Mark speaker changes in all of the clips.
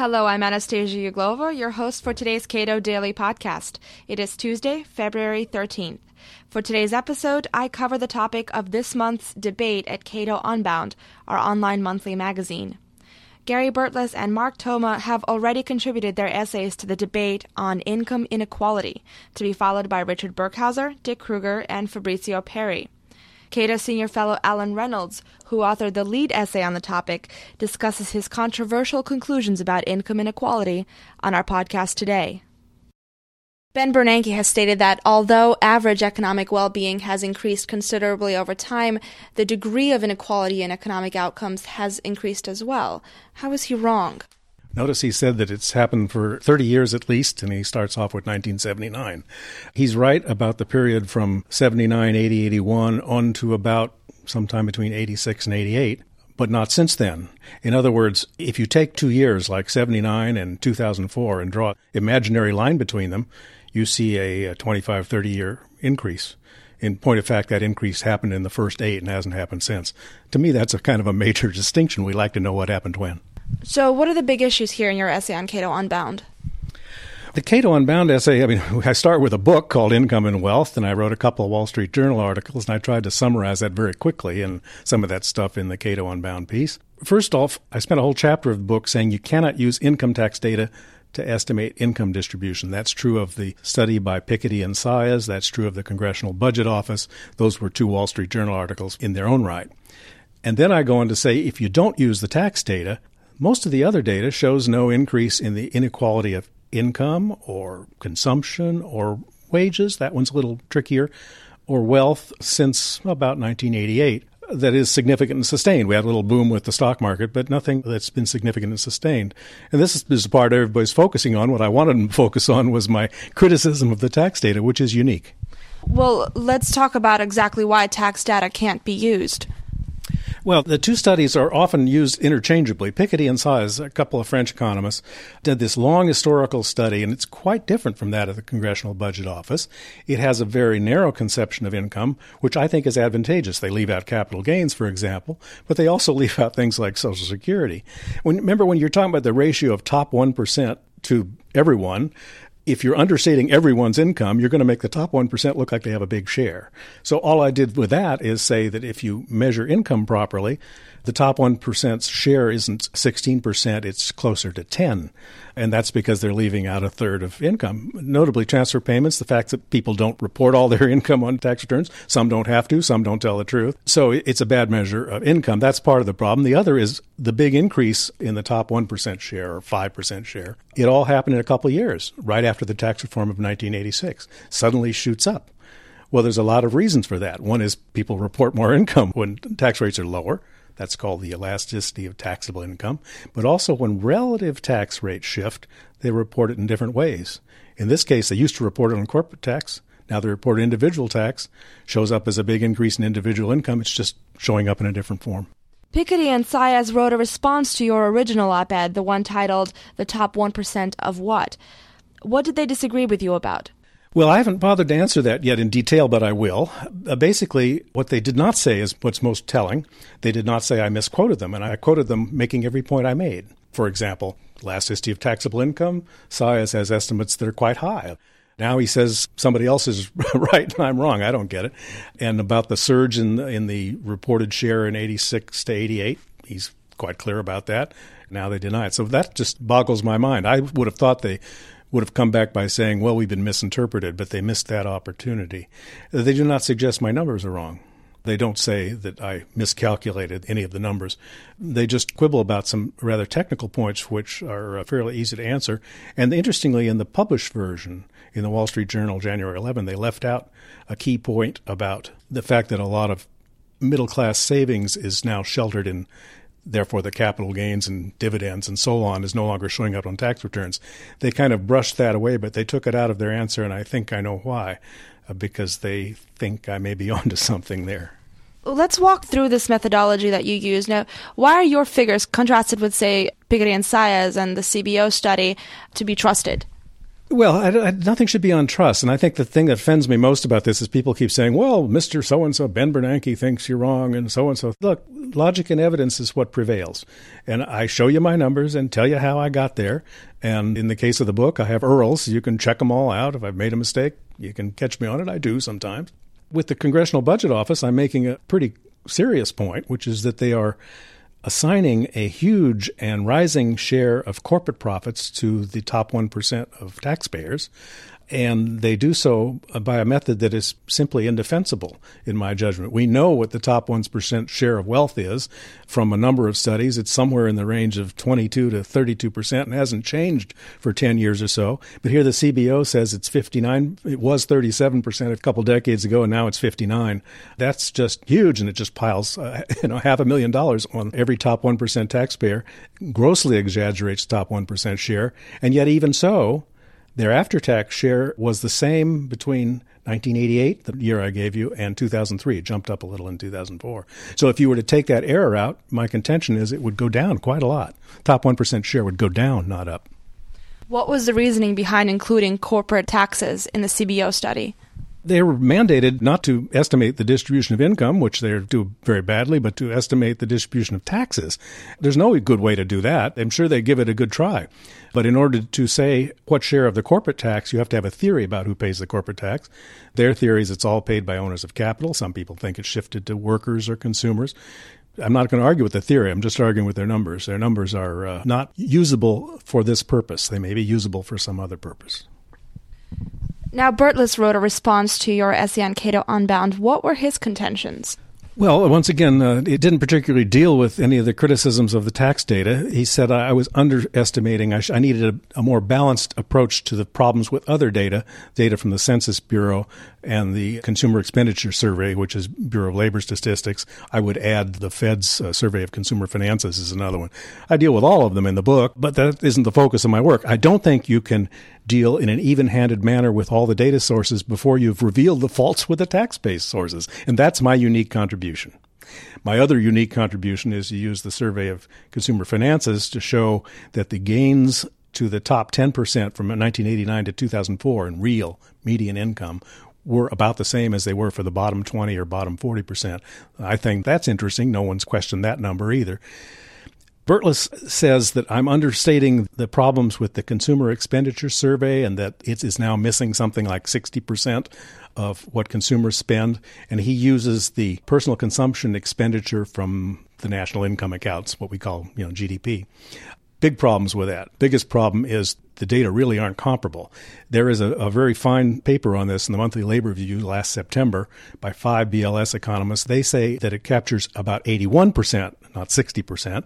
Speaker 1: Hello, I'm Anastasia Uglova, your host for today's Cato Daily Podcast. It is Tuesday, February 13th. For today's episode, I cover the topic of this month's debate at Cato Unbound, our online monthly magazine. Gary Burtless and Mark Thoma have already contributed their essays to the debate on income inequality, to be followed by Richard Burkhauser, Dirk Krueger, and Fabrizio Perri. Cato senior fellow Alan Reynolds, who authored the lead essay on the topic, discusses his controversial conclusions about income inequality on our podcast today. Ben Bernanke has stated that although average economic well being has increased considerably over time, the degree of inequality in economic outcomes has increased as well. How is he wrong?
Speaker 2: Notice he said that it's happened for 30 years at least, and he starts off with 1979. He's right about the period from 79, 80, 81 on to about sometime between 86 and 88, but not since then. In other words, if you take two years like 79 and 2004 and draw an imaginary line between them, you see a 25, 30 year increase. In point of fact, that increase happened in the first eight and hasn't happened since. To me, that's a kind of a major distinction. We like to know what happened when.
Speaker 1: So, what are the big issues here in your essay on Cato Unbound?
Speaker 2: The Cato Unbound essay, I mean, I start with a book called Income and Wealth, and I wrote a couple of Wall Street Journal articles, and I tried to summarize that very quickly and some of that stuff in the Cato Unbound piece. First off, I spent a whole chapter of the book saying you cannot use income tax data to estimate income distribution. That's true of the study by Piketty and Saez. That's true of the Congressional Budget Office. Those were two Wall Street Journal articles in their own right. And then I go on to say if you don't use the tax data, most of the other data shows no increase in the inequality of income or consumption or wages. That one's a little trickier. Or wealth since about 1988 that is significant and sustained. We had a little boom with the stock market, but nothing that's been significant and sustained. And this is, the part everybody's focusing on. What I wanted to focus on was my criticism of the tax data, which is unique.
Speaker 1: Well, let's talk about exactly why tax data can't be used.
Speaker 2: Well, the two studies are often used interchangeably. Piketty and Saez, a couple of French economists, did this long historical study, and it's quite different from that of the Congressional Budget Office. It has a very narrow conception of income, which I think is advantageous. They leave out capital gains, for example, but they also leave out things like Social Security. When, remember, when you're talking about the ratio of top 1% to everyone, if you're understating everyone's income, you're going to make the top 1% look like they have a big share. So all I did with that is say that if you measure income properly, the top 1%'s share isn't 16%, it's closer to 10. And that's because they're leaving out a third of income. Notably, transfer payments, the fact that people don't report all their income on tax returns. Some don't have to, some don't tell the truth. So it's a bad measure of income. That's part of the problem. The other is the big increase in the top 1% share or 5% share. It all happened in a couple years, right after the tax reform of 1986. Suddenly shoots up. Well, there's a lot of reasons for that. One is people report more income when tax rates are lower. That's called the elasticity of taxable income. But also, when relative tax rates shift, they report it in different ways. In this case, they used to report it on corporate tax. Now they report individual tax. Shows up as a big increase in individual income. It's just showing up in a different form.
Speaker 1: Piketty and Saez wrote a response to your original op ed, the one titled The Top 1% of What? What did they disagree with you about?
Speaker 2: Well, I haven't bothered to answer that yet in detail, but I will. Uh, basically, what they did not say is what's most telling. They did not say I misquoted them, and I quoted them making every point I made. For example, elasticity of taxable income, Saez has estimates that are quite high. Now he says somebody else is right and I'm wrong. I don't get it. And about the surge in in the reported share in 86 to 88, he's quite clear about that. Now they deny it. So that just boggles my mind. I would have thought they would have come back by saying, well, we've been misinterpreted, but they missed that opportunity. They do not suggest my numbers are wrong. They don't say that I miscalculated any of the numbers. They just quibble about some rather technical points, which are uh, fairly easy to answer. And interestingly, in the published version in the Wall Street Journal, January 11, they left out a key point about the fact that a lot of middle class savings is now sheltered in therefore the capital gains and dividends and so on is no longer showing up on tax returns. They kind of brushed that away, but they took it out of their answer, and I think I know why, uh, because they think I may be onto something there.
Speaker 1: Let's walk through this methodology that you use. Now, why are your figures contrasted with, say, Piketty and Saez and the CBO study to be trusted?
Speaker 2: Well, I, I, nothing should be on trust. And I think the thing that offends me most about this is people keep saying, well, Mr. So and so, Ben Bernanke thinks you're wrong, and so and so. Look, logic and evidence is what prevails. And I show you my numbers and tell you how I got there. And in the case of the book, I have URLs. You can check them all out. If I've made a mistake, you can catch me on it. I do sometimes. With the Congressional Budget Office, I'm making a pretty serious point, which is that they are assigning a huge and rising share of corporate profits to the top 1% of taxpayers and they do so by a method that is simply indefensible, in my judgment. We know what the top 1% share of wealth is from a number of studies. It's somewhere in the range of 22 to 32% and hasn't changed for 10 years or so. But here the CBO says it's 59. It was 37% a couple decades ago, and now it's 59. That's just huge, and it just piles, uh, you know, half a million dollars on every top 1% taxpayer, grossly exaggerates top 1% share. And yet, even so, their after tax share was the same between 1988, the year I gave you, and 2003. It jumped up a little in 2004. So if you were to take that error out, my contention is it would go down quite a lot. Top 1% share would go down, not up.
Speaker 1: What was the reasoning behind including corporate taxes in the CBO study?
Speaker 2: They were mandated not to estimate the distribution of income, which they do very badly, but to estimate the distribution of taxes. There's no good way to do that. I'm sure they give it a good try. But in order to say what share of the corporate tax, you have to have a theory about who pays the corporate tax. Their theory is it's all paid by owners of capital. Some people think it's shifted to workers or consumers. I'm not going to argue with the theory. I'm just arguing with their numbers. Their numbers are uh, not usable for this purpose. They may be usable for some other purpose.
Speaker 1: Now, Burtless wrote a response to your essay on Cato Unbound. What were his contentions?
Speaker 2: Well, once again, uh, it didn't particularly deal with any of the criticisms of the tax data. He said I was underestimating. I, sh- I needed a, a, more balanced approach to the problems with other data, data from the Census Bureau and the Consumer Expenditure Survey, which is Bureau of Labor Statistics. I would add the Fed's uh, Survey of Consumer Finances is another one. I deal with all of them in the book, but that isn't the focus of my work. I don't think you can deal in an even handed manner with all the data sources before you've revealed the faults with the tax based sources. And that's my unique contribution. My other unique contribution is to use the survey of consumer finances to show that the gains to the top 10% from 1989 to 2004 in real median income were about the same as they were for the bottom 20 or bottom 40%. I think that's interesting. No one's questioned that number either. Burtless says that I'm understating the problems with the consumer expenditure survey and that it is now missing something like 60% of what consumers spend. And he uses the personal consumption expenditure from the national income accounts, what we call, you know, GDP. Big problems with that. Biggest problem is the data really aren't comparable. There is a, a, very fine paper on this in the Monthly Labor Review last September by five BLS economists. They say that it captures about 81%, not 60%.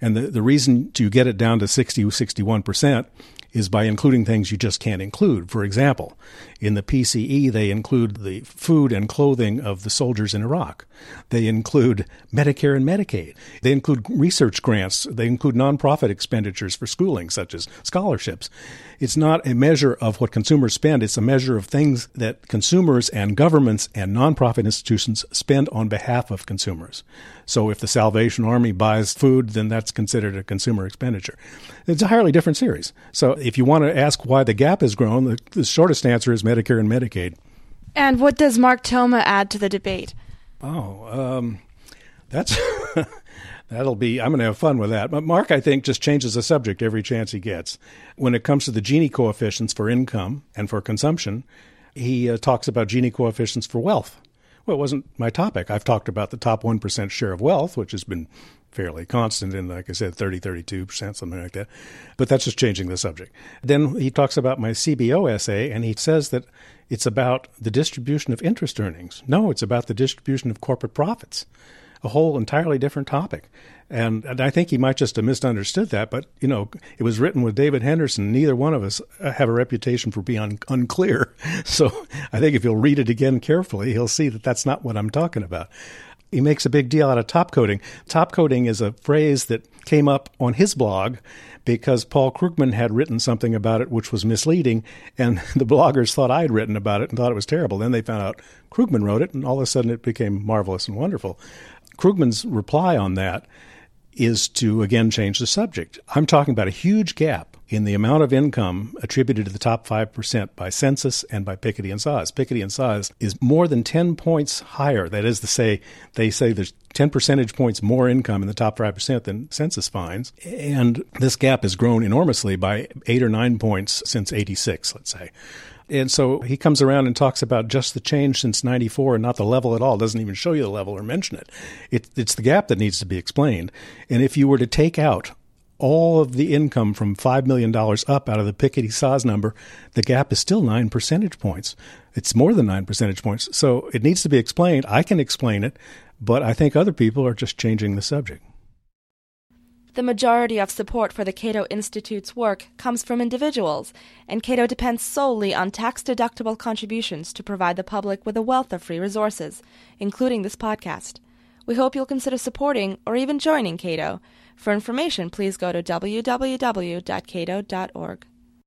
Speaker 2: And the, the reason to get it down to 60, 61% is by including things you just can't include. For example, in the PCE, they include the food and clothing of the soldiers in Iraq. They include Medicare and Medicaid. They include research grants. They include nonprofit expenditures for schooling, such as scholarships. It's not a measure of what consumers spend, it's a measure of things that consumers and governments and nonprofit institutions spend on behalf of consumers. So if the Salvation Army buys food, then that's considered a consumer expenditure. It's a entirely different series. So if you want to ask why the gap has grown, the, the shortest answer is Medicare and Medicaid.
Speaker 1: And what does Mark Thoma add to the debate?
Speaker 2: Oh, um, that's that'll be. I'm going to have fun with that. But Mark, I think, just changes the subject every chance he gets. When it comes to the Gini coefficients for income and for consumption, he uh, talks about Gini coefficients for wealth. Well, it wasn't my topic. I've talked about the top 1% share of wealth, which has been fairly constant in, like I said, 30, 32%, something like that. But that's just changing the subject. Then he talks about my CBO essay, and he says that it's about the distribution of interest earnings. No, it's about the distribution of corporate profits, a whole entirely different topic. And, and I think he might just have misunderstood that, but you know, it was written with David Henderson. Neither one of us uh, have a reputation for being un- unclear. So I think if he'll read it again carefully, he'll see that that's not what I'm talking about he makes a big deal out of top coding. Top coding is a phrase that came up on his blog because Paul Krugman had written something about it which was misleading, and the bloggers thought I'd written about it and thought it was terrible. Then they found out Krugman wrote it, and all of a sudden it became marvelous and wonderful. Krugman's reply on that is to again change the subject. I'm talking about a huge gap in the amount of income attributed to the top 5% by census and by Piketty and Saez. Piketty and Saez is more than 10 points higher. That is to say, they say there's 10 percentage points more income in the top 5% than census finds. And this gap has grown enormously by eight or nine points since 86, let's say. And so he comes around and talks about just the change since 94 and not the level at all. Doesn't even show you the level or mention it. it. It's the gap that needs to be explained. And if you were to take out all of the income from $5 million up out of the Piketty Saez number, the gap is still nine percentage points. It's more than nine percentage points. So it needs to be explained. I can explain it, but I think other people are just changing the subject.
Speaker 1: The majority of support for the Cato Institute's work comes from individuals, and Cato depends solely on tax deductible contributions to provide the public with a wealth of free resources, including this podcast. We hope you'll consider supporting or even joining Cato. For information, please go to www.cato.org.